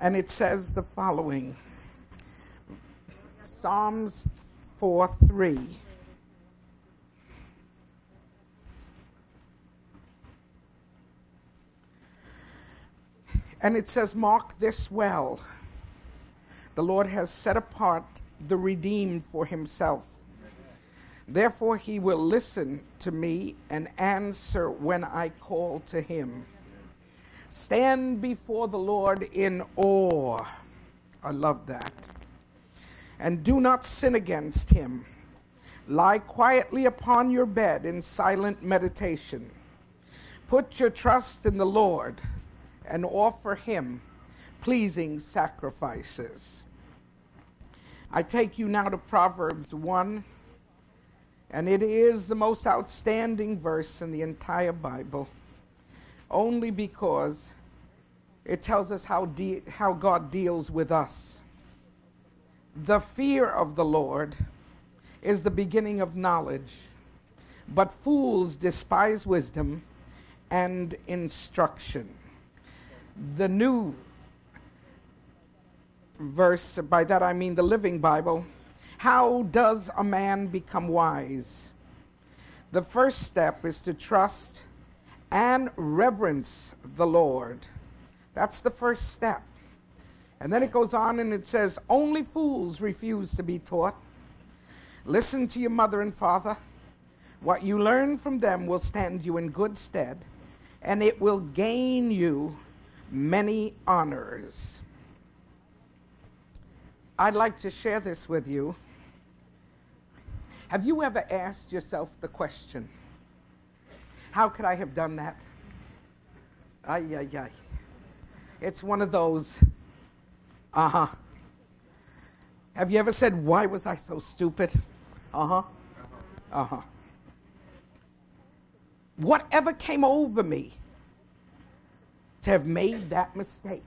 And it says the following Psalms 4 3. And it says, Mark this well. The Lord has set apart the redeemed for himself. Therefore, he will listen to me and answer when I call to him. Stand before the Lord in awe. I love that. And do not sin against him. Lie quietly upon your bed in silent meditation. Put your trust in the Lord and offer him pleasing sacrifices. I take you now to Proverbs 1, and it is the most outstanding verse in the entire Bible, only because it tells us how, de- how God deals with us. The fear of the Lord is the beginning of knowledge, but fools despise wisdom and instruction. The new verse, by that I mean the Living Bible, how does a man become wise? The first step is to trust and reverence the Lord. That's the first step. And then it goes on and it says, Only fools refuse to be taught. Listen to your mother and father. What you learn from them will stand you in good stead, and it will gain you many honors. I'd like to share this with you. Have you ever asked yourself the question, how could I have done that? Ay, ay, ay. It's one of those, uh huh. Have you ever said, why was I so stupid? Uh huh. Uh huh. Whatever came over me to have made that mistake?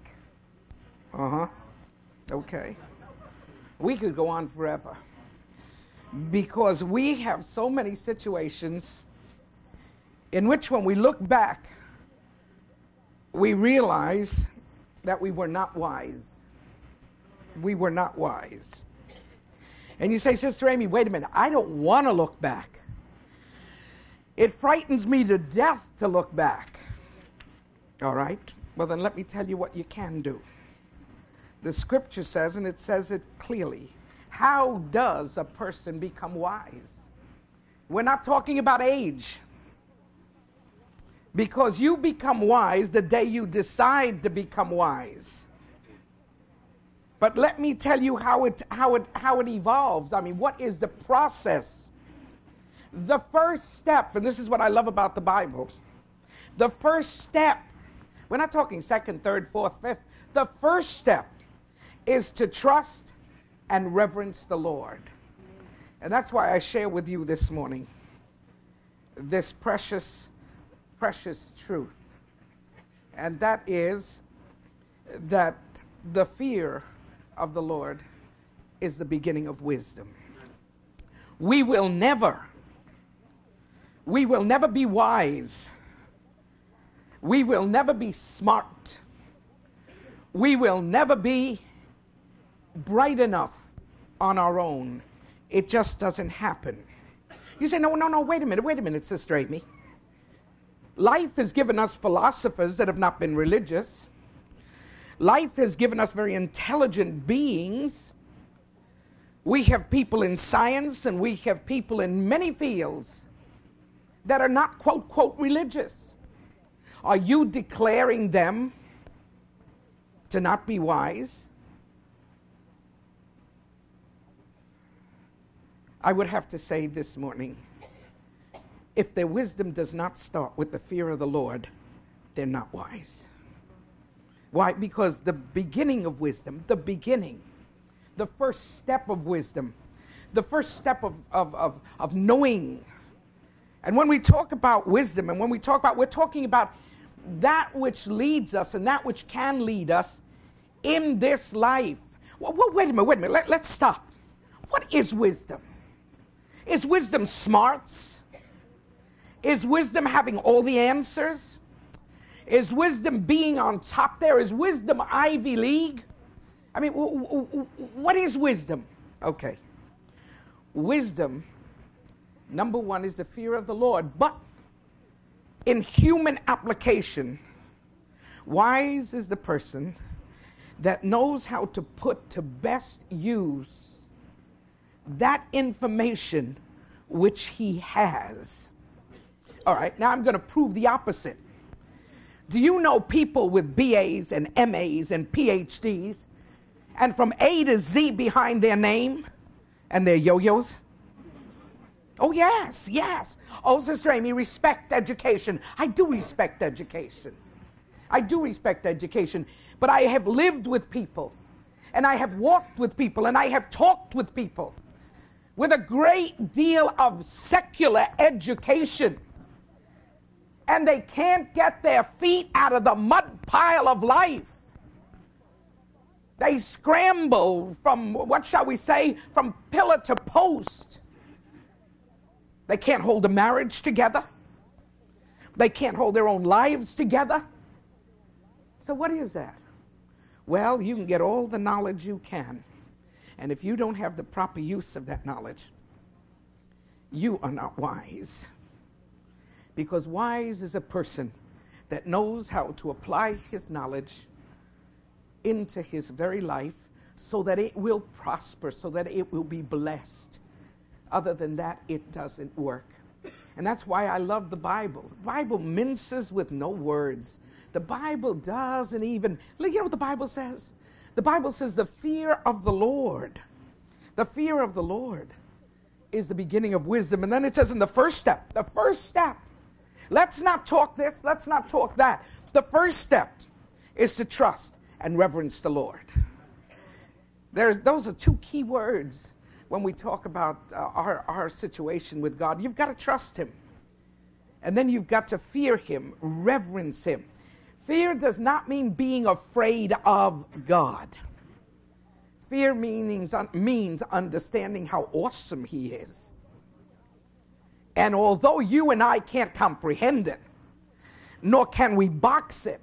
Uh huh. Okay. We could go on forever because we have so many situations in which, when we look back, we realize that we were not wise. We were not wise. And you say, Sister Amy, wait a minute, I don't want to look back. It frightens me to death to look back. All right? Well, then let me tell you what you can do. The scripture says, and it says it clearly how does a person become wise? We're not talking about age. Because you become wise the day you decide to become wise. But let me tell you how it, how it, how it evolves. I mean, what is the process? The first step, and this is what I love about the Bible, the first step, we're not talking second, third, fourth, fifth. The first step is to trust and reverence the Lord. And that's why I share with you this morning this precious, precious truth. And that is that the fear of the Lord is the beginning of wisdom. We will never, we will never be wise. We will never be smart. We will never be bright enough on our own. It just doesn't happen. You say, no, no, no, wait a minute, wait a minute, Sister Amy. Life has given us philosophers that have not been religious. Life has given us very intelligent beings. We have people in science and we have people in many fields that are not, quote, quote, religious. Are you declaring them to not be wise? I would have to say this morning if their wisdom does not start with the fear of the Lord, they're not wise. Why? Because the beginning of wisdom, the beginning, the first step of wisdom, the first step of, of, of, of knowing. And when we talk about wisdom, and when we talk about, we're talking about that which leads us and that which can lead us in this life. Well, well wait a minute, wait a minute, Let, let's stop. What is wisdom? Is wisdom smarts? Is wisdom having all the answers? Is wisdom being on top there? Is wisdom Ivy League? I mean, w- w- what is wisdom? Okay. Wisdom, number one, is the fear of the Lord. But in human application, wise is the person that knows how to put to best use that information which he has. All right, now I'm going to prove the opposite. Do you know people with BAs and MAs and PhDs and from A to Z behind their name and their yo yos? Oh, yes, yes. Oh, Sister Amy, respect education. I do respect education. I do respect education. But I have lived with people, and I have walked with people, and I have talked with people with a great deal of secular education. And they can't get their feet out of the mud pile of life. They scramble from, what shall we say, from pillar to post. They can't hold a marriage together. They can't hold their own lives together. So, what is that? Well, you can get all the knowledge you can. And if you don't have the proper use of that knowledge, you are not wise. Because wise is a person that knows how to apply his knowledge into his very life so that it will prosper, so that it will be blessed. Other than that, it doesn't work. And that's why I love the Bible. The Bible minces with no words. The Bible doesn't even, look, you know what the Bible says? The Bible says the fear of the Lord, the fear of the Lord is the beginning of wisdom. And then it says in the first step, the first step, let's not talk this, let's not talk that. The first step is to trust and reverence the Lord. There's, those are two key words when we talk about uh, our, our situation with God. You've got to trust Him. And then you've got to fear Him, reverence Him. Fear does not mean being afraid of God. Fear means, means understanding how awesome He is. And although you and I can't comprehend it, nor can we box it,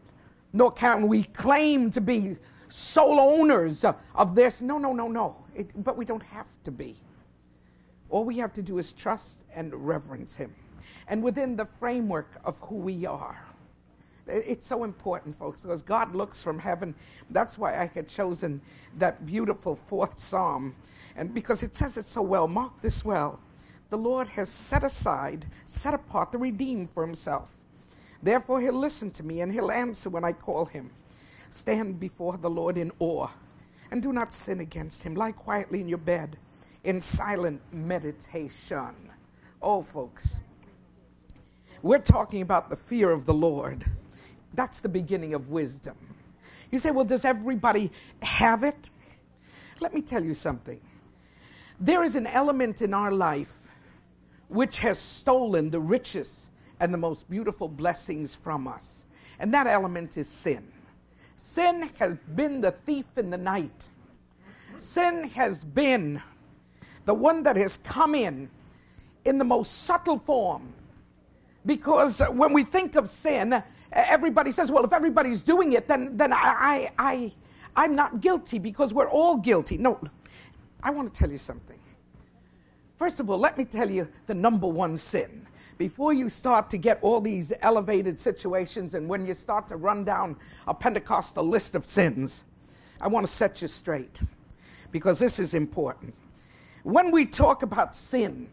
nor can we claim to be sole owners of, of this. No, no, no, no. It, but we don't have to be. All we have to do is trust and reverence Him. And within the framework of who we are. It's so important, folks, because God looks from heaven. That's why I had chosen that beautiful fourth psalm. And because it says it so well, mark this well. The Lord has set aside, set apart the redeemed for himself. Therefore, he'll listen to me and he'll answer when I call him. Stand before the Lord in awe and do not sin against him. Lie quietly in your bed in silent meditation. Oh, folks, we're talking about the fear of the Lord. That's the beginning of wisdom. You say, well, does everybody have it? Let me tell you something. There is an element in our life which has stolen the richest and the most beautiful blessings from us. And that element is sin. Sin has been the thief in the night. Sin has been the one that has come in in the most subtle form. Because when we think of sin, everybody says, well, if everybody's doing it, then, then I, I, I, I'm not guilty because we're all guilty. No, I want to tell you something. First of all, let me tell you the number one sin. Before you start to get all these elevated situations and when you start to run down a Pentecostal list of sins, I want to set you straight because this is important. When we talk about sin,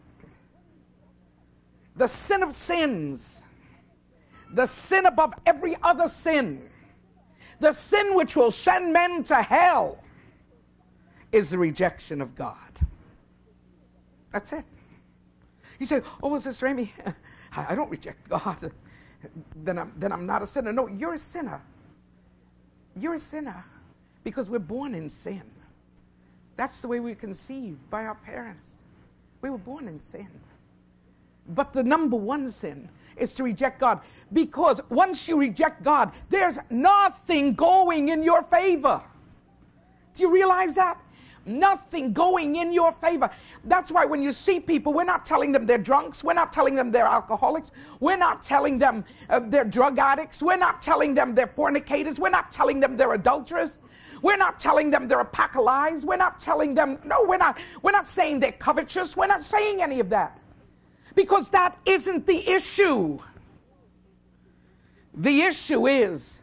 the sin of sins the sin above every other sin, the sin which will send men to hell, is the rejection of God. That's it. You say, Oh, Sister Amy? I don't reject God. Then I'm, then I'm not a sinner. No, you're a sinner. You're a sinner because we're born in sin. That's the way we are conceived by our parents. We were born in sin. But the number one sin is to reject God. Because once you reject God, there's nothing going in your favor. Do you realize that? Nothing going in your favor. That's why when you see people, we're not telling them they're drunks. We're not telling them they're alcoholics. We're not telling them uh, they're drug addicts. We're not telling them they're fornicators. We're not telling them they're adulterers. We're not telling them they're a pack of lies. We're not telling them, no, we're not, we're not saying they're covetous. We're not saying any of that. Because that isn't the issue. The issue is,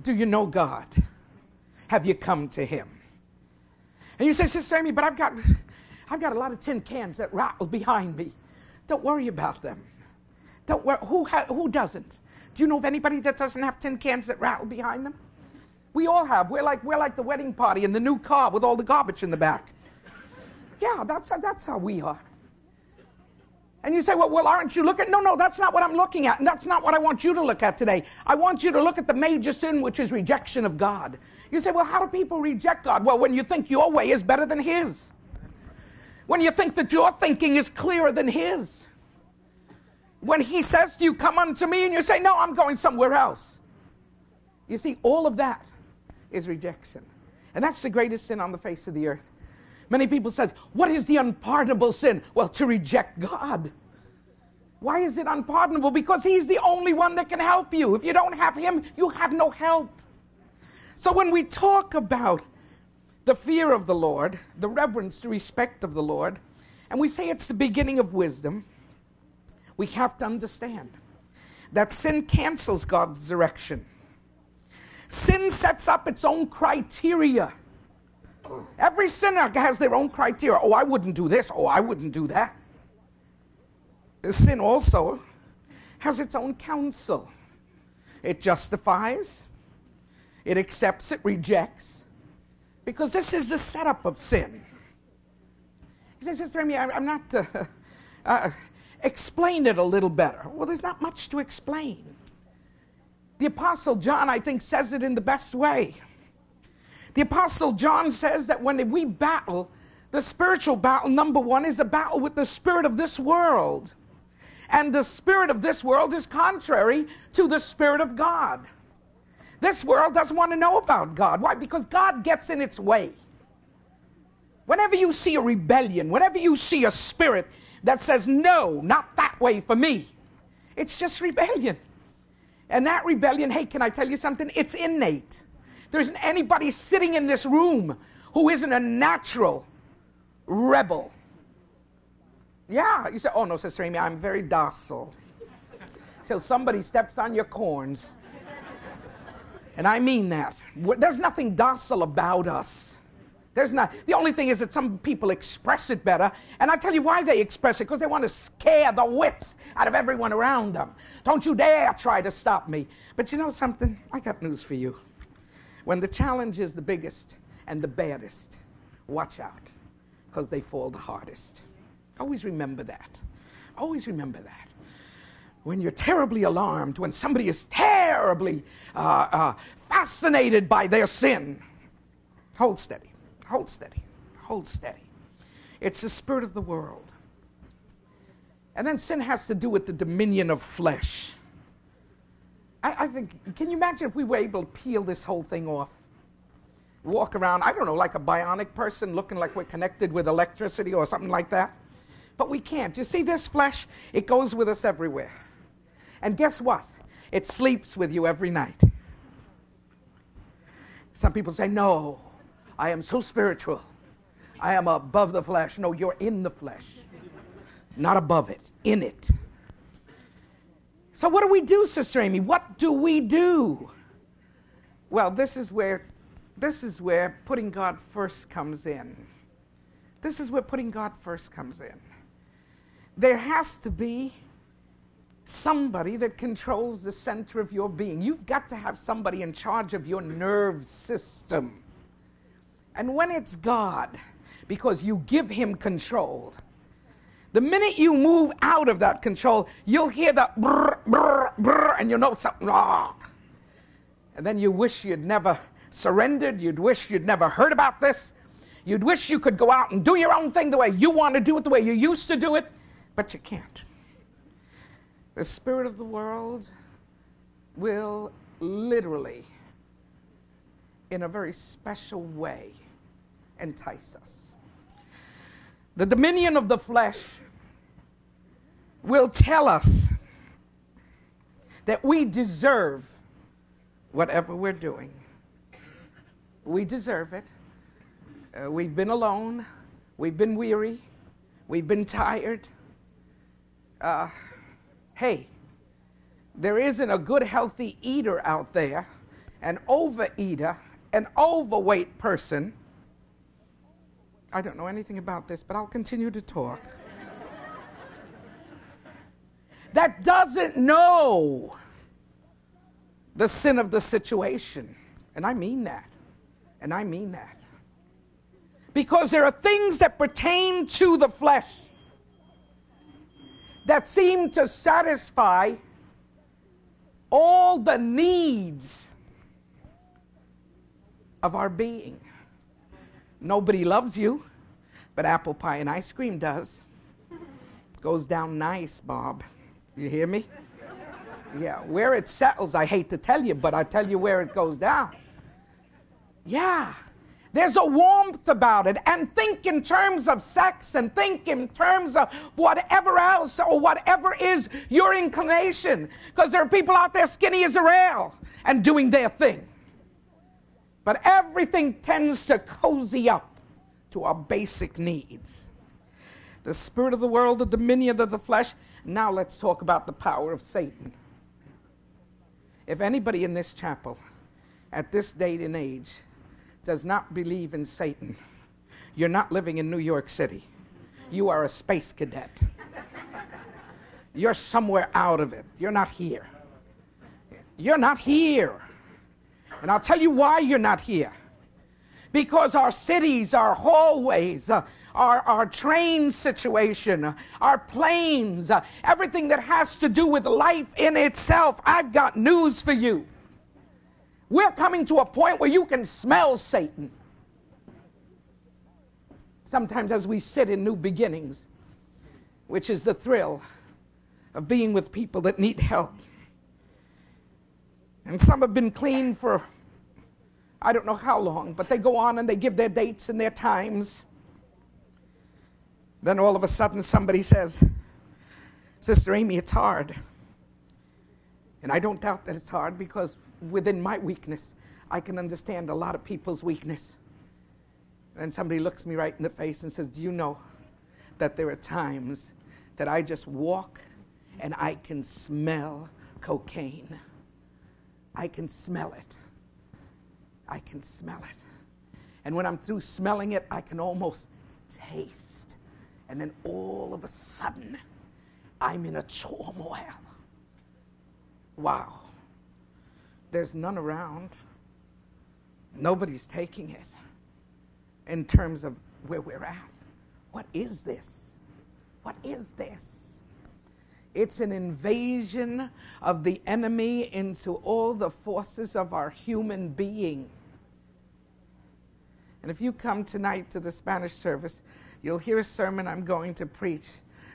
do you know God? Have you come to Him? And you say, Sister Amy, but I've got, I've got a lot of tin cans that rattle behind me. Don't worry about them. Don't worry. Who, ha- who doesn't? Do you know of anybody that doesn't have tin cans that rattle behind them? We all have. We're like, we're like the wedding party in the new car with all the garbage in the back. Yeah, that's, that's how we are. And you say, well, well, aren't you looking? No, no, that's not what I'm looking at. And that's not what I want you to look at today. I want you to look at the major sin, which is rejection of God. You say, well, how do people reject God? Well, when you think your way is better than His. When you think that your thinking is clearer than His. When He says to you, come unto me, and you say, no, I'm going somewhere else. You see, all of that is rejection. And that's the greatest sin on the face of the earth. Many people say, what is the unpardonable sin? Well, to reject God. Why is it unpardonable? Because He's the only one that can help you. If you don't have Him, you have no help. So when we talk about the fear of the Lord, the reverence, the respect of the Lord, and we say it's the beginning of wisdom, we have to understand that sin cancels God's direction. Sin sets up its own criteria. Every sinner has their own criteria. Oh, I wouldn't do this. Oh, I wouldn't do that. Sin also has its own counsel. It justifies, it accepts, it rejects, because this is the setup of sin. He says, Sister Amy, I'm not. Uh, uh, explain it a little better. Well, there's not much to explain. The Apostle John, I think, says it in the best way. The Apostle John says that when we battle, the spiritual battle, number one, is a battle with the spirit of this world. And the spirit of this world is contrary to the spirit of God. This world doesn't want to know about God. Why? Because God gets in its way. Whenever you see a rebellion, whenever you see a spirit that says, no, not that way for me, it's just rebellion. And that rebellion, hey, can I tell you something? It's innate. There isn't anybody sitting in this room who isn't a natural rebel. Yeah, you say, oh no, Sister Amy, I'm very docile. Till somebody steps on your corns. And I mean that. There's nothing docile about us. There's not. The only thing is that some people express it better. And I tell you why they express it, because they want to scare the wits out of everyone around them. Don't you dare try to stop me. But you know something? I got news for you. When the challenge is the biggest and the baddest, watch out, because they fall the hardest. Always remember that. Always remember that. When you're terribly alarmed, when somebody is terribly uh, uh, fascinated by their sin, hold steady, hold steady, hold steady. It's the spirit of the world. And then sin has to do with the dominion of flesh. I, I think, can you imagine if we were able to peel this whole thing off? Walk around, I don't know, like a bionic person looking like we're connected with electricity or something like that. But we can't. You see, this flesh, it goes with us everywhere. And guess what? It sleeps with you every night. Some people say, No, I am so spiritual. I am above the flesh. No, you're in the flesh, not above it, in it. So, what do we do, Sister Amy? What do we do? Well, this is where this is where putting God first comes in. This is where putting God first comes in. There has to be somebody that controls the center of your being. You've got to have somebody in charge of your nerve system. And when it's God, because you give him control, the minute you move out of that control, you'll hear the brr, brr, brr, and you know something wrong. And then you wish you'd never surrendered. You'd wish you'd never heard about this. You'd wish you could go out and do your own thing the way you want to do it, the way you used to do it, but you can't. The spirit of the world will literally in a very special way entice us. The dominion of the flesh will tell us that we deserve whatever we're doing. We deserve it. Uh, we've been alone. We've been weary. We've been tired. Uh, hey, there isn't a good, healthy eater out there, an overeater, an overweight person. I don't know anything about this, but I'll continue to talk. that doesn't know the sin of the situation. And I mean that. And I mean that. Because there are things that pertain to the flesh that seem to satisfy all the needs of our being. Nobody loves you, but apple pie and ice cream does. Goes down nice, Bob. You hear me? Yeah, where it settles, I hate to tell you, but I tell you where it goes down. Yeah. There's a warmth about it. And think in terms of sex and think in terms of whatever else or whatever is your inclination. Because there are people out there skinny as a rail and doing their thing. But everything tends to cozy up to our basic needs. The spirit of the world, the dominion of the flesh. Now let's talk about the power of Satan. If anybody in this chapel at this date and age does not believe in Satan, you're not living in New York City. You are a space cadet. You're somewhere out of it. You're not here. You're not here. And I'll tell you why you're not here. Because our cities, our hallways, uh, our, our train situation, uh, our planes, uh, everything that has to do with life in itself, I've got news for you. We're coming to a point where you can smell Satan. Sometimes, as we sit in new beginnings, which is the thrill of being with people that need help. And some have been clean for I don't know how long, but they go on and they give their dates and their times. Then all of a sudden somebody says, Sister Amy, it's hard. And I don't doubt that it's hard because within my weakness, I can understand a lot of people's weakness. And somebody looks me right in the face and says, Do you know that there are times that I just walk and I can smell cocaine? I can smell it. I can smell it. And when I'm through smelling it, I can almost taste. And then all of a sudden, I'm in a turmoil. Wow. There's none around. Nobody's taking it in terms of where we're at. What is this? What is this? It's an invasion of the enemy into all the forces of our human being. And if you come tonight to the Spanish service, you'll hear a sermon I'm going to preach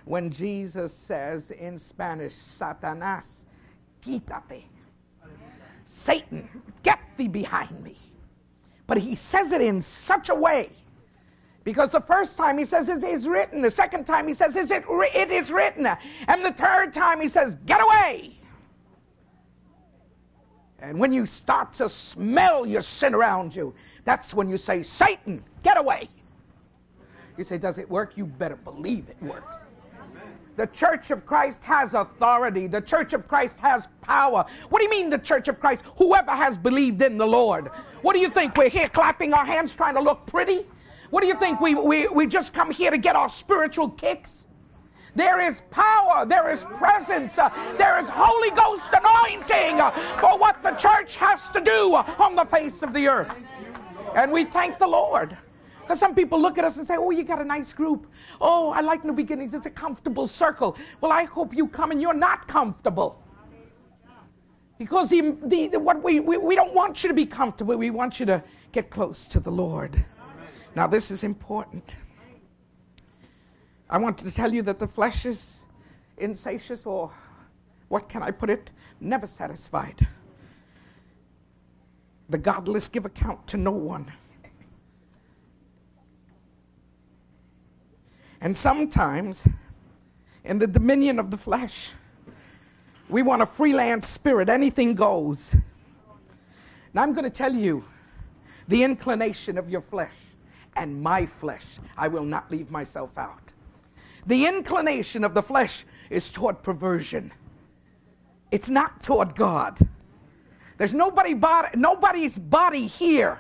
when Jesus says in Spanish, Satanás, quítate. Satan, get thee behind me. But he says it in such a way because the first time he says it is written. The second time he says it, it is written. And the third time he says, get away. And when you start to smell your sin around you, that's when you say, Satan, get away. You say, does it work? You better believe it works. The Church of Christ has authority. The Church of Christ has power. What do you mean the Church of Christ? Whoever has believed in the Lord. What do you think? We're here clapping our hands trying to look pretty? What do you think? We, we, we just come here to get our spiritual kicks? There is power. There is presence. There is Holy Ghost anointing for what the church has to do on the face of the earth. And we thank the Lord. Because some people look at us and say, Oh, you got a nice group. Oh, I like New Beginnings. It's a comfortable circle. Well, I hope you come and you're not comfortable. Because the, the, the what we, we, we don't want you to be comfortable. We want you to get close to the Lord. Now, this is important. I want to tell you that the flesh is insatious, or what can I put it? Never satisfied. The godless give account to no one. And sometimes, in the dominion of the flesh, we want a freelance spirit, anything goes. Now, I'm going to tell you the inclination of your flesh and my flesh. I will not leave myself out. The inclination of the flesh is toward perversion. It's not toward God. There's nobody body, nobody's body here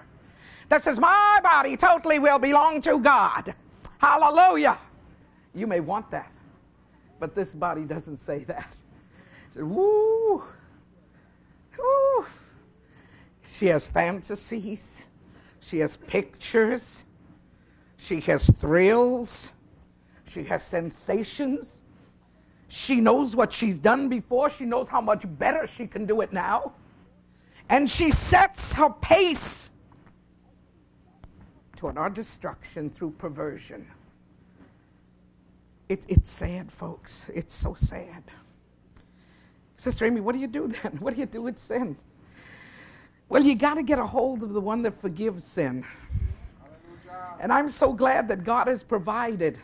that says, My body totally will belong to God. Hallelujah. You may want that, but this body doesn't say that. Woo, woo. She has fantasies, she has pictures, she has thrills, she has sensations. She knows what she's done before. She knows how much better she can do it now. And she sets her pace toward our destruction through perversion. It, it's sad, folks. It's so sad. Sister Amy, what do you do then? What do you do with sin? Well, you got to get a hold of the one that forgives sin. And I'm so glad that God has provided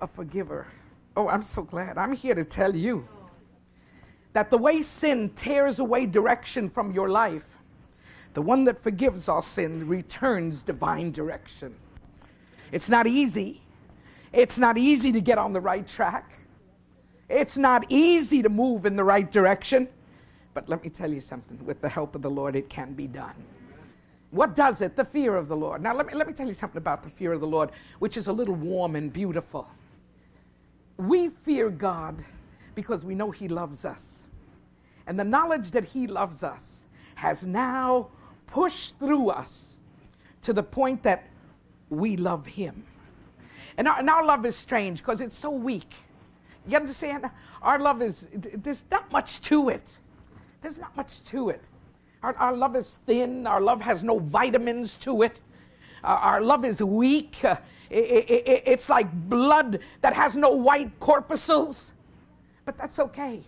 a forgiver. Oh, I'm so glad. I'm here to tell you that the way sin tears away direction from your life, the one that forgives our sin returns divine direction. It's not easy. It's not easy to get on the right track. It's not easy to move in the right direction. But let me tell you something with the help of the Lord, it can be done. What does it? The fear of the Lord. Now, let me, let me tell you something about the fear of the Lord, which is a little warm and beautiful. We fear God because we know He loves us. And the knowledge that He loves us has now pushed through us to the point that we love Him. And our, and our love is strange because it's so weak. You understand? Our love is, there's not much to it. There's not much to it. Our, our love is thin. Our love has no vitamins to it. Uh, our love is weak. Uh, it, it, it, it's like blood that has no white corpuscles. But that's okay.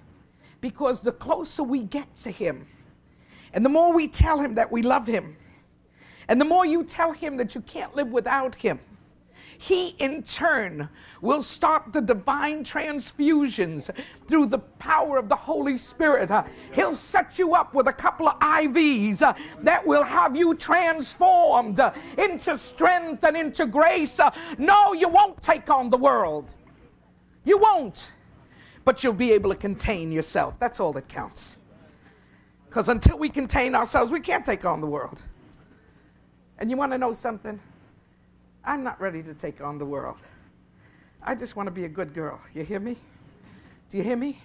Because the closer we get to Him, and the more we tell Him that we love Him, and the more you tell Him that you can't live without Him, he in turn will start the divine transfusions through the power of the Holy Spirit. He'll set you up with a couple of IVs that will have you transformed into strength and into grace. No, you won't take on the world. You won't. But you'll be able to contain yourself. That's all that counts. Because until we contain ourselves, we can't take on the world. And you want to know something? I'm not ready to take on the world. I just want to be a good girl. You hear me? Do you hear me?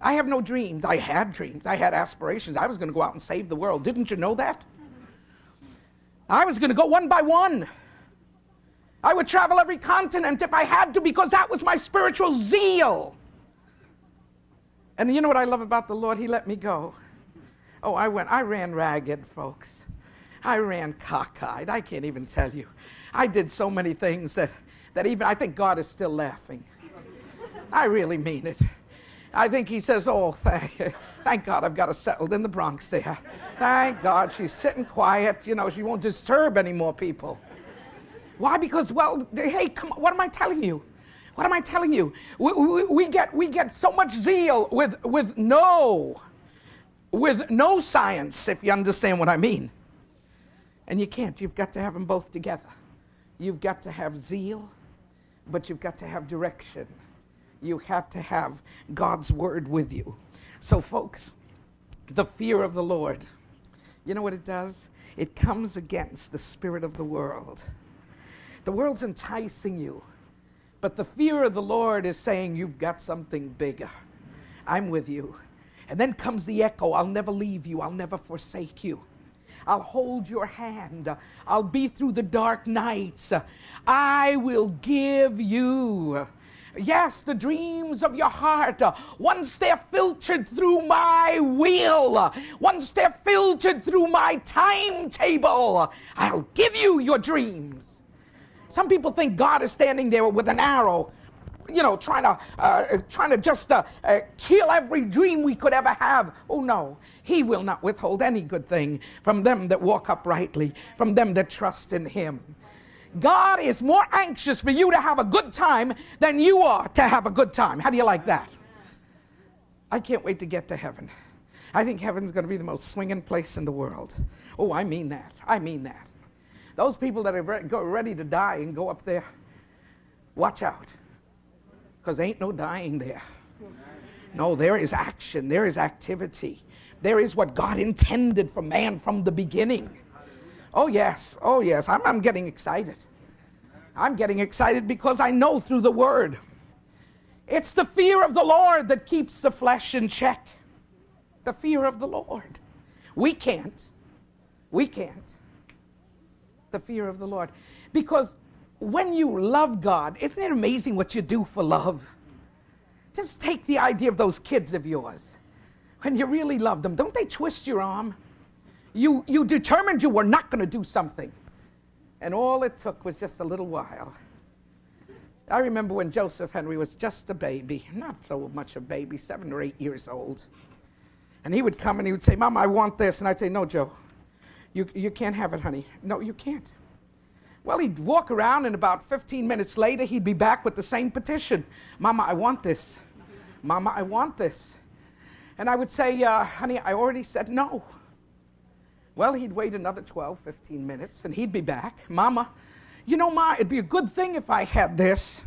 I have no dreams. I had dreams. I had aspirations. I was going to go out and save the world. Didn't you know that? I was going to go one by one. I would travel every continent if I had to because that was my spiritual zeal. And you know what I love about the Lord? He let me go. Oh, I went, I ran ragged, folks. I ran cockeyed. I can't even tell you. I did so many things that, that even I think God is still laughing. I really mean it. I think he says, Oh, thank, thank God I've got her settled in the Bronx there. Thank God she's sitting quiet. You know, she won't disturb any more people. Why? Because, well, hey, come on, what am I telling you? What am I telling you? We, we, we, get, we get so much zeal with, with no, with no science, if you understand what I mean. And you can't. You've got to have them both together. You've got to have zeal, but you've got to have direction. You have to have God's word with you. So, folks, the fear of the Lord, you know what it does? It comes against the spirit of the world. The world's enticing you, but the fear of the Lord is saying, You've got something bigger. I'm with you. And then comes the echo I'll never leave you, I'll never forsake you. I'll hold your hand. I'll be through the dark nights. I will give you. Yes, the dreams of your heart, once they're filtered through my will, once they're filtered through my timetable, I'll give you your dreams. Some people think God is standing there with an arrow you know, trying to, uh, trying to just uh, uh, kill every dream we could ever have. Oh no, He will not withhold any good thing from them that walk uprightly, from them that trust in Him. God is more anxious for you to have a good time than you are to have a good time. How do you like that? I can't wait to get to heaven. I think heaven's going to be the most swinging place in the world. Oh, I mean that. I mean that. Those people that are ready to die and go up there, watch out. Because ain't no dying there. No, there is action, there is activity. There is what God intended for man from the beginning. Oh, yes. Oh, yes. I'm, I'm getting excited. I'm getting excited because I know through the Word. It's the fear of the Lord that keeps the flesh in check. The fear of the Lord. We can't. We can't. The fear of the Lord. Because when you love God, isn't it amazing what you do for love? Just take the idea of those kids of yours. When you really love them, don't they twist your arm? You, you determined you were not going to do something. And all it took was just a little while. I remember when Joseph Henry was just a baby, not so much a baby, seven or eight years old. And he would come and he would say, Mom, I want this. And I'd say, No, Joe, you, you can't have it, honey. No, you can't. Well, he'd walk around, and about 15 minutes later, he'd be back with the same petition Mama, I want this. Mama, I want this. And I would say, uh, Honey, I already said no. Well, he'd wait another 12, 15 minutes, and he'd be back. Mama, you know, Ma, it'd be a good thing if I had this.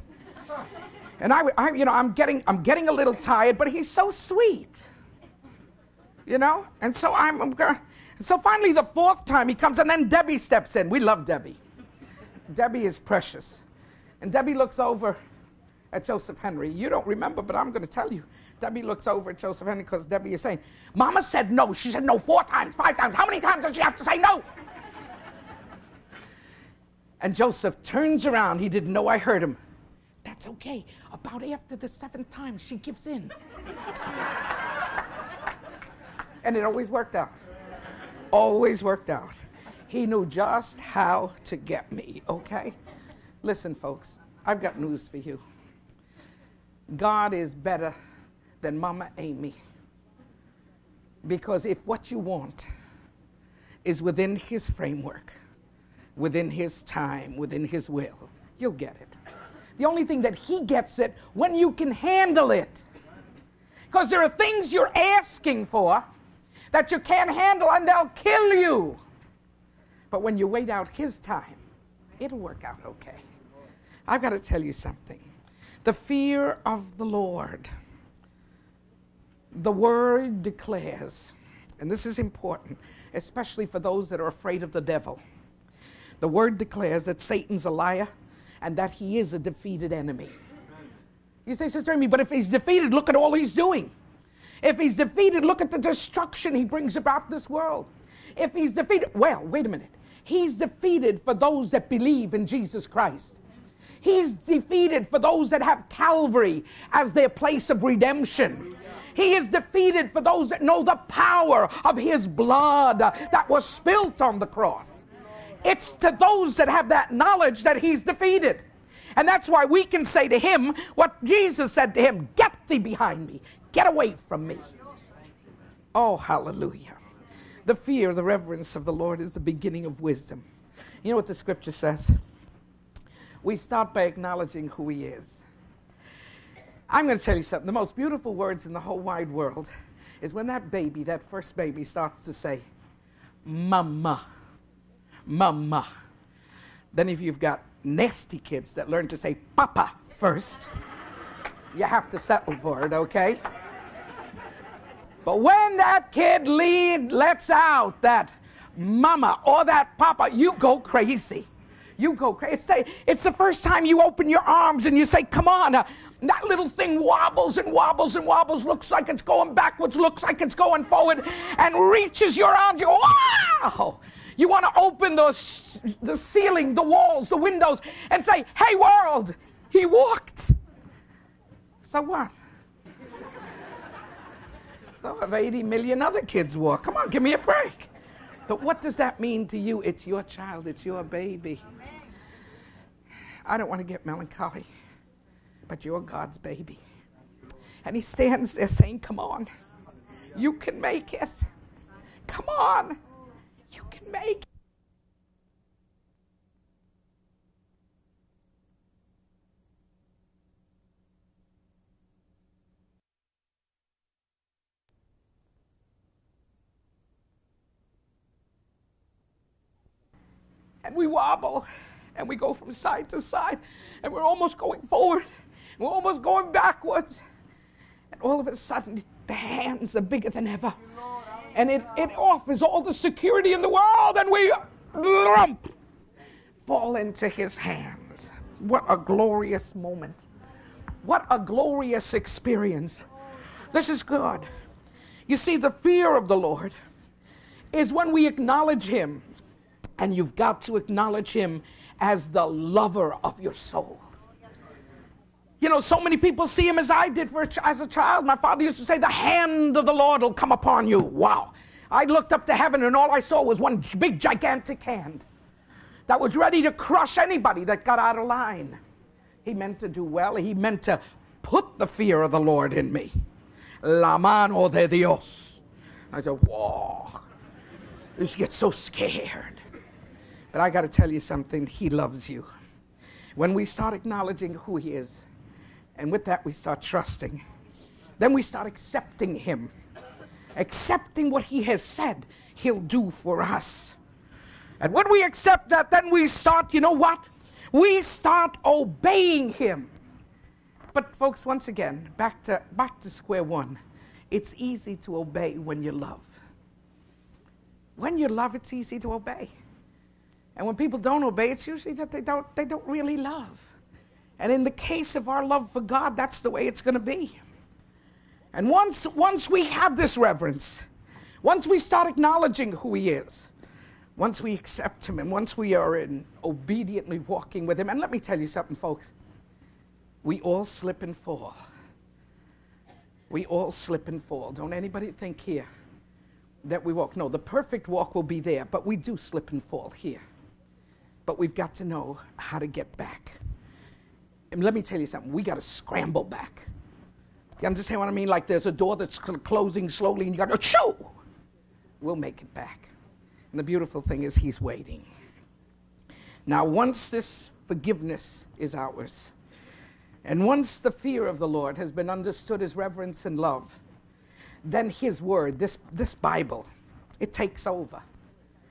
And I, I you know, I'm getting, I'm getting a little tired, but he's so sweet. You know? And so I'm, I'm going so finally the fourth time he comes and then Debbie steps in. We love Debbie. Debbie is precious. And Debbie looks over at Joseph Henry. You don't remember, but I'm going to tell you. Debbie looks over at Joseph Henry because Debbie is saying, Mama said no. She said no four times, five times. How many times does she have to say no? And Joseph turns around. He didn't know I heard him. That's okay. About after the seventh time, she gives in. and it always worked out. Always worked out. He knew just how to get me, okay? Listen, folks, I've got news for you. God is better than Mama Amy. Because if what you want is within His framework, within His time, within His will, you'll get it. The only thing that He gets it when you can handle it. Because there are things you're asking for that you can't handle and they'll kill you. But when you wait out His time, it'll work out okay. I've got to tell you something. The fear of the Lord. The Word declares, and this is important, especially for those that are afraid of the devil. The Word declares that Satan's a liar and that he is a defeated enemy. You say, Sister Amy, but if he's defeated, look at all he's doing. If he's defeated, look at the destruction he brings about this world. If he's defeated, well, wait a minute. He's defeated for those that believe in Jesus Christ. He's defeated for those that have Calvary as their place of redemption. He is defeated for those that know the power of His blood that was spilt on the cross. It's to those that have that knowledge that He's defeated. And that's why we can say to Him what Jesus said to Him Get thee behind me, get away from me. Oh, hallelujah. The fear, the reverence of the Lord is the beginning of wisdom. You know what the scripture says? We start by acknowledging who He is. I'm going to tell you something. The most beautiful words in the whole wide world is when that baby, that first baby, starts to say, Mama, Mama. Then, if you've got nasty kids that learn to say Papa first, you have to settle for it, okay? But when that kid lead, lets out that mama or that papa, you go crazy. You go crazy. It's, the first time you open your arms and you say, Come on. Uh, that little thing wobbles and wobbles and wobbles, looks like it's going backwards, looks like it's going forward, and reaches your arms. You wow! You want to open the, the ceiling, the walls, the windows, and say, Hey, world, he walked. So what? So have 80 million other kids walk. Come on, give me a break. But what does that mean to you? It's your child, it's your baby. I don't want to get melancholy. but you're God's baby. And he stands there saying, Come on, you can make it. Come on, you can make and we wobble and we go from side to side and we're almost going forward we're almost going backwards. And all of a sudden the hands are bigger than ever. And it, it offers all the security in the world and we lump fall into his hands. What a glorious moment. What a glorious experience. This is good. You see the fear of the lord is when we acknowledge him and you've got to acknowledge him as the lover of your soul. You know, so many people see him as I did for, as a child. My father used to say, the hand of the Lord will come upon you. Wow. I looked up to heaven and all I saw was one big gigantic hand that was ready to crush anybody that got out of line. He meant to do well. He meant to put the fear of the Lord in me. La mano de Dios. I said, whoa. I just get so scared. But I got to tell you something. He loves you. When we start acknowledging who He is, and with that we start trusting, then we start accepting Him, accepting what He has said He'll do for us. And when we accept that, then we start, you know what? We start obeying Him. But folks, once again, back to back to square one. It's easy to obey when you love. When you love, it's easy to obey. And when people don't obey, it's usually that they don't, they don't really love. And in the case of our love for God, that's the way it's going to be. And once, once we have this reverence, once we start acknowledging who He is, once we accept Him, and once we are in obediently walking with Him, and let me tell you something, folks, we all slip and fall. We all slip and fall. Don't anybody think here that we walk. No, the perfect walk will be there, but we do slip and fall here. But we've got to know how to get back. And let me tell you something, we got to scramble back. You understand what I mean? Like there's a door that's closing slowly and you got to shoo. We'll make it back. And the beautiful thing is he's waiting. Now, once this forgiveness is ours, and once the fear of the Lord has been understood as reverence and love, then his word, this, this Bible, it takes over.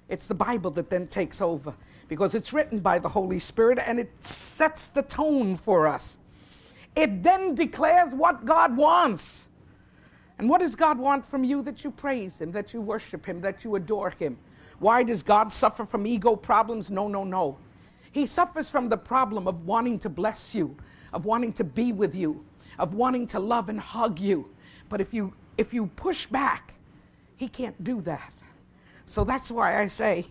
It's the Bible that then takes over because it's written by the Holy Spirit and it sets the tone for us. It then declares what God wants. And what does God want from you? That you praise Him, that you worship Him, that you adore Him. Why does God suffer from ego problems? No, no, no. He suffers from the problem of wanting to bless you, of wanting to be with you, of wanting to love and hug you. But if you if you push back, he can't do that. So that's why I say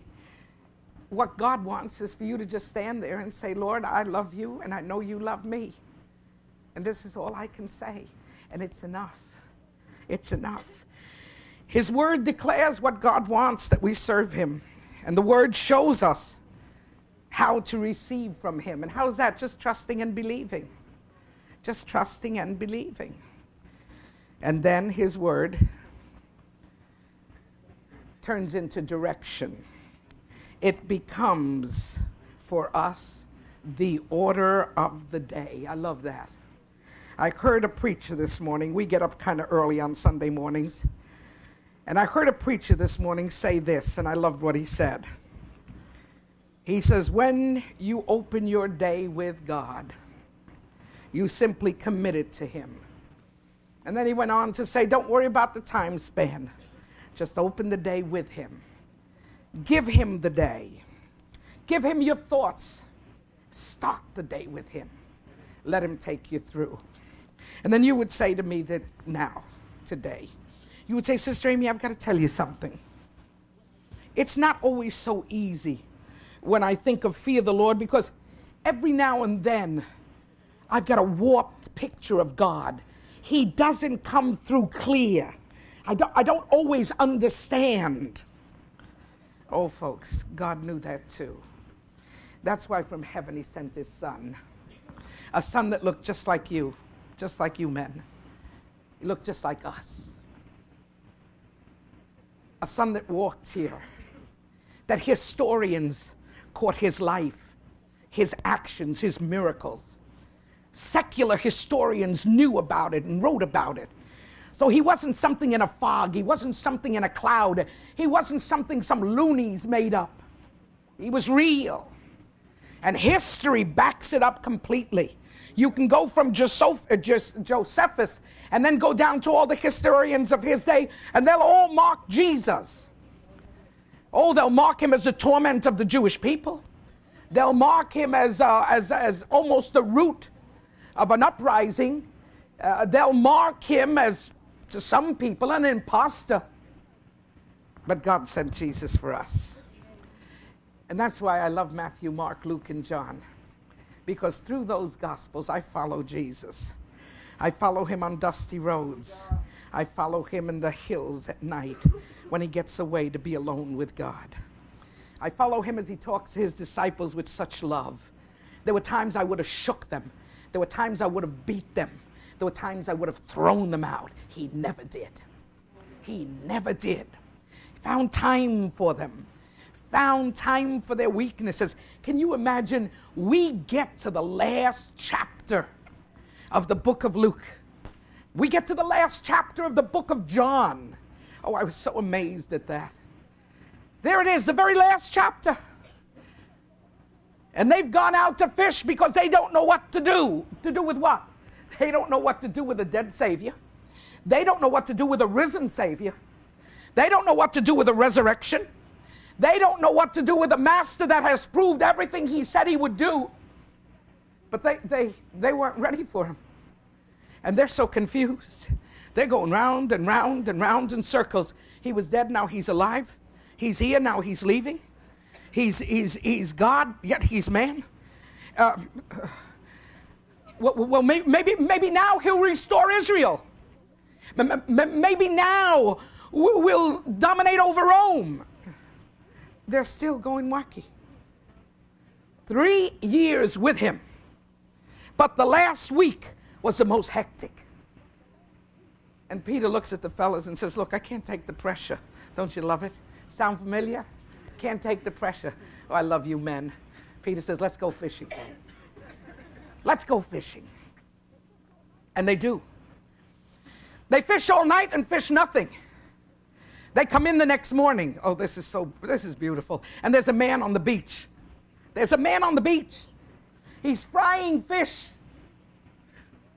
what God wants is for you to just stand there and say, Lord, I love you and I know you love me. And this is all I can say. And it's enough. It's enough. His word declares what God wants that we serve him. And the word shows us how to receive from him. And how's that? Just trusting and believing. Just trusting and believing. And then his word turns into direction it becomes for us the order of the day. I love that. I heard a preacher this morning. We get up kind of early on Sunday mornings. And I heard a preacher this morning say this, and I loved what he said. He says, When you open your day with God, you simply commit it to Him. And then he went on to say, Don't worry about the time span, just open the day with Him. Give him the day. Give him your thoughts. Start the day with him. Let him take you through. And then you would say to me that now, today, you would say, Sister Amy, I've got to tell you something. It's not always so easy when I think of fear the Lord because every now and then I've got a warped picture of God. He doesn't come through clear. I don't, I don't always understand. Oh, folks, God knew that too. That's why from heaven he sent his son. A son that looked just like you, just like you men. He looked just like us. A son that walked here, that historians caught his life, his actions, his miracles. Secular historians knew about it and wrote about it. So he wasn't something in a fog. He wasn't something in a cloud. He wasn't something some loonies made up. He was real. And history backs it up completely. You can go from uh, Josephus and then go down to all the historians of his day, and they'll all mark Jesus. Oh, they'll mark him as the torment of the Jewish people. They'll mark him as, uh, as, as almost the root of an uprising. Uh, they'll mark him as, to some people, an impostor. But God sent Jesus for us. And that's why I love Matthew, Mark, Luke, and John. Because through those Gospels, I follow Jesus. I follow him on dusty roads. I follow him in the hills at night when he gets away to be alone with God. I follow him as he talks to his disciples with such love. There were times I would have shook them. There were times I would have beat them. There were times I would have thrown them out. He never did. He never did. Found time for them found time for their weaknesses. Can you imagine? We get to the last chapter of the book of Luke. We get to the last chapter of the book of John. Oh, I was so amazed at that. There it is, the very last chapter. And they've gone out to fish because they don't know what to do. To do with what? They don't know what to do with a dead Savior. They don't know what to do with a risen Savior. They don't know what to do with a resurrection. They don't know what to do with a master that has proved everything he said he would do. But they, they, they weren't ready for him. And they're so confused. They're going round and round and round in circles. He was dead, now he's alive. He's here, now he's leaving. He's, he's, he's God, yet he's man. Uh, well, maybe, maybe now he'll restore Israel. Maybe now we'll dominate over Rome they're still going wacky. Three years with him. But the last week was the most hectic. And Peter looks at the fellas and says, Look, I can't take the pressure. Don't you love it? Sound familiar? Can't take the pressure. Oh, I love you men. Peter says, Let's go fishing. Let's go fishing. And they do. They fish all night and fish nothing. They come in the next morning. Oh, this is so, this is beautiful. And there's a man on the beach. There's a man on the beach. He's frying fish.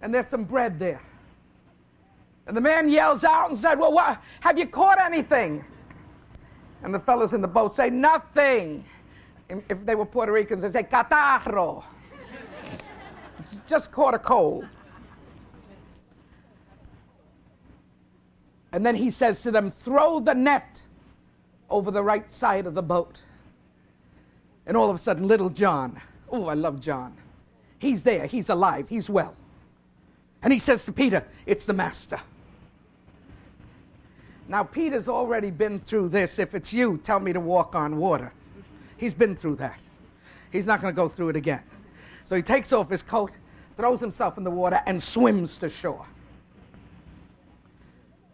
And there's some bread there. And the man yells out and said, Well, what, have you caught anything? And the fellows in the boat say, Nothing. If they were Puerto Ricans, they say, Catarro. Just caught a cold. And then he says to them, Throw the net over the right side of the boat. And all of a sudden, little John, oh, I love John. He's there, he's alive, he's well. And he says to Peter, It's the master. Now, Peter's already been through this. If it's you, tell me to walk on water. He's been through that. He's not going to go through it again. So he takes off his coat, throws himself in the water, and swims to shore.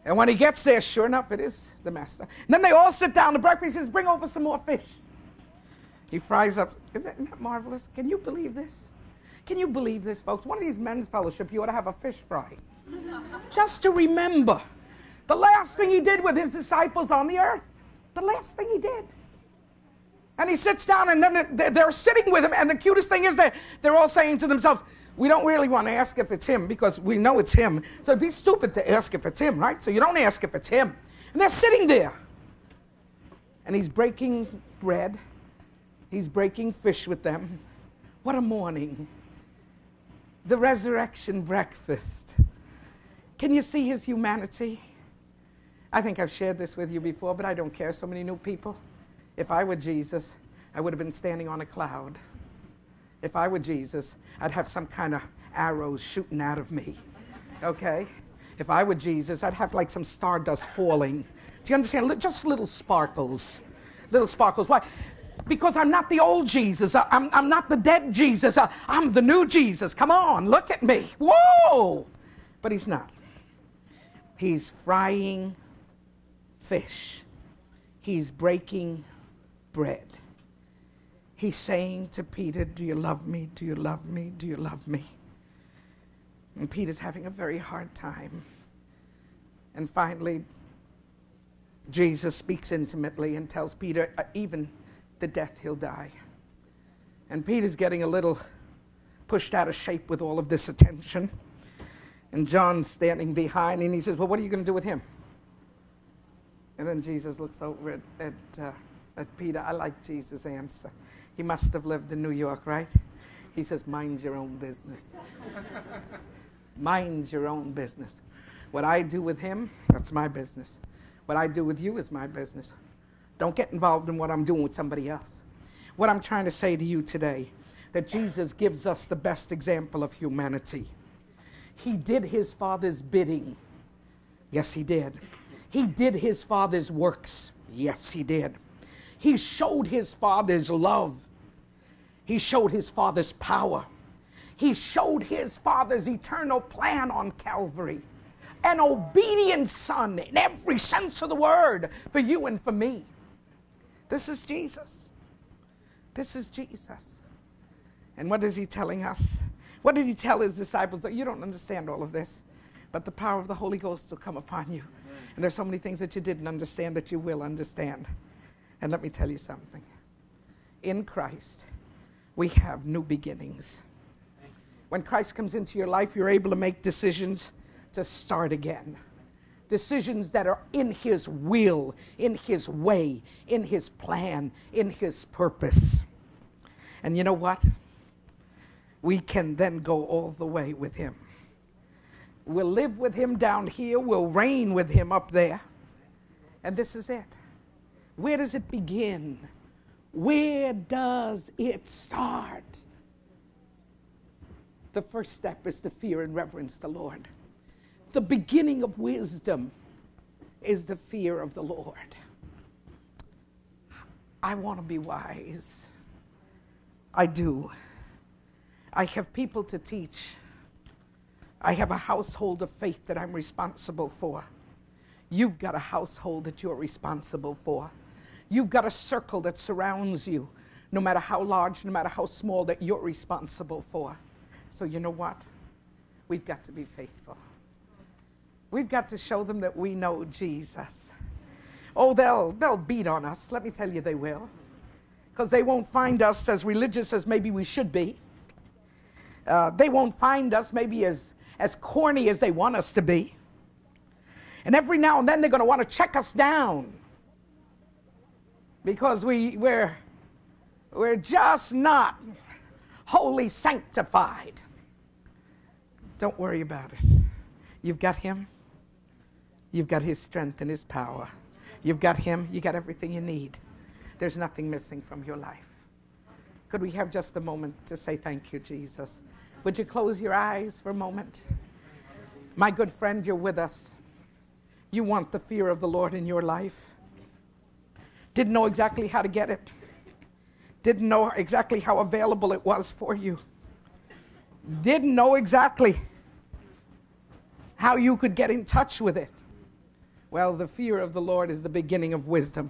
And when he gets there, sure enough, it is the master. And then they all sit down to breakfast. He says, Bring over some more fish. He fries up. Isn't that, isn't that marvelous? Can you believe this? Can you believe this, folks? One of these men's fellowship, you ought to have a fish fry. Just to remember the last thing he did with his disciples on the earth. The last thing he did. And he sits down, and then they're sitting with him. And the cutest thing is that they're all saying to themselves, we don't really want to ask if it's him because we know it's him. So it'd be stupid to ask if it's him, right? So you don't ask if it's him. And they're sitting there. And he's breaking bread. He's breaking fish with them. What a morning. The resurrection breakfast. Can you see his humanity? I think I've shared this with you before, but I don't care. So many new people. If I were Jesus, I would have been standing on a cloud. If I were Jesus, I'd have some kind of arrows shooting out of me. Okay? If I were Jesus, I'd have like some stardust falling. Do you understand? Just little sparkles. Little sparkles. Why? Because I'm not the old Jesus. I'm, I'm not the dead Jesus. I'm the new Jesus. Come on, look at me. Whoa! But he's not. He's frying fish. He's breaking bread. He's saying to Peter, Do you love me? Do you love me? Do you love me? And Peter's having a very hard time. And finally, Jesus speaks intimately and tells Peter, uh, even the death he'll die. And Peter's getting a little pushed out of shape with all of this attention. And John's standing behind, and he says, Well, what are you going to do with him? And then Jesus looks over at, at, uh, at Peter. I like Jesus' answer. He must have lived in New York, right? He says, Mind your own business. Mind your own business. What I do with him, that's my business. What I do with you is my business. Don't get involved in what I'm doing with somebody else. What I'm trying to say to you today, that Jesus gives us the best example of humanity. He did his Father's bidding. Yes, he did. He did his Father's works. Yes, he did. He showed his Father's love. He showed his Father's power. He showed his Father's eternal plan on Calvary. An obedient Son in every sense of the word for you and for me. This is Jesus. This is Jesus. And what is he telling us? What did he tell his disciples? You don't understand all of this, but the power of the Holy Ghost will come upon you. And there's so many things that you didn't understand that you will understand. And let me tell you something. In Christ, we have new beginnings. When Christ comes into your life, you're able to make decisions to start again. Decisions that are in His will, in His way, in His plan, in His purpose. And you know what? We can then go all the way with Him. We'll live with Him down here, we'll reign with Him up there. And this is it. Where does it begin? Where does it start? The first step is to fear and reverence the Lord. The beginning of wisdom is the fear of the Lord. I want to be wise. I do. I have people to teach. I have a household of faith that I'm responsible for. You've got a household that you're responsible for. You've got a circle that surrounds you, no matter how large, no matter how small, that you're responsible for. So, you know what? We've got to be faithful. We've got to show them that we know Jesus. Oh, they'll, they'll beat on us. Let me tell you, they will. Because they won't find us as religious as maybe we should be. Uh, they won't find us maybe as, as corny as they want us to be. And every now and then they're going to want to check us down because we, we're, we're just not wholly sanctified. Don't worry about it. You've got Him, you've got His strength and His power. You've got Him, you got everything you need. There's nothing missing from your life. Could we have just a moment to say thank you, Jesus? Would you close your eyes for a moment? My good friend, you're with us. You want the fear of the Lord in your life. Didn't know exactly how to get it. Didn't know exactly how available it was for you. Didn't know exactly how you could get in touch with it. Well, the fear of the Lord is the beginning of wisdom.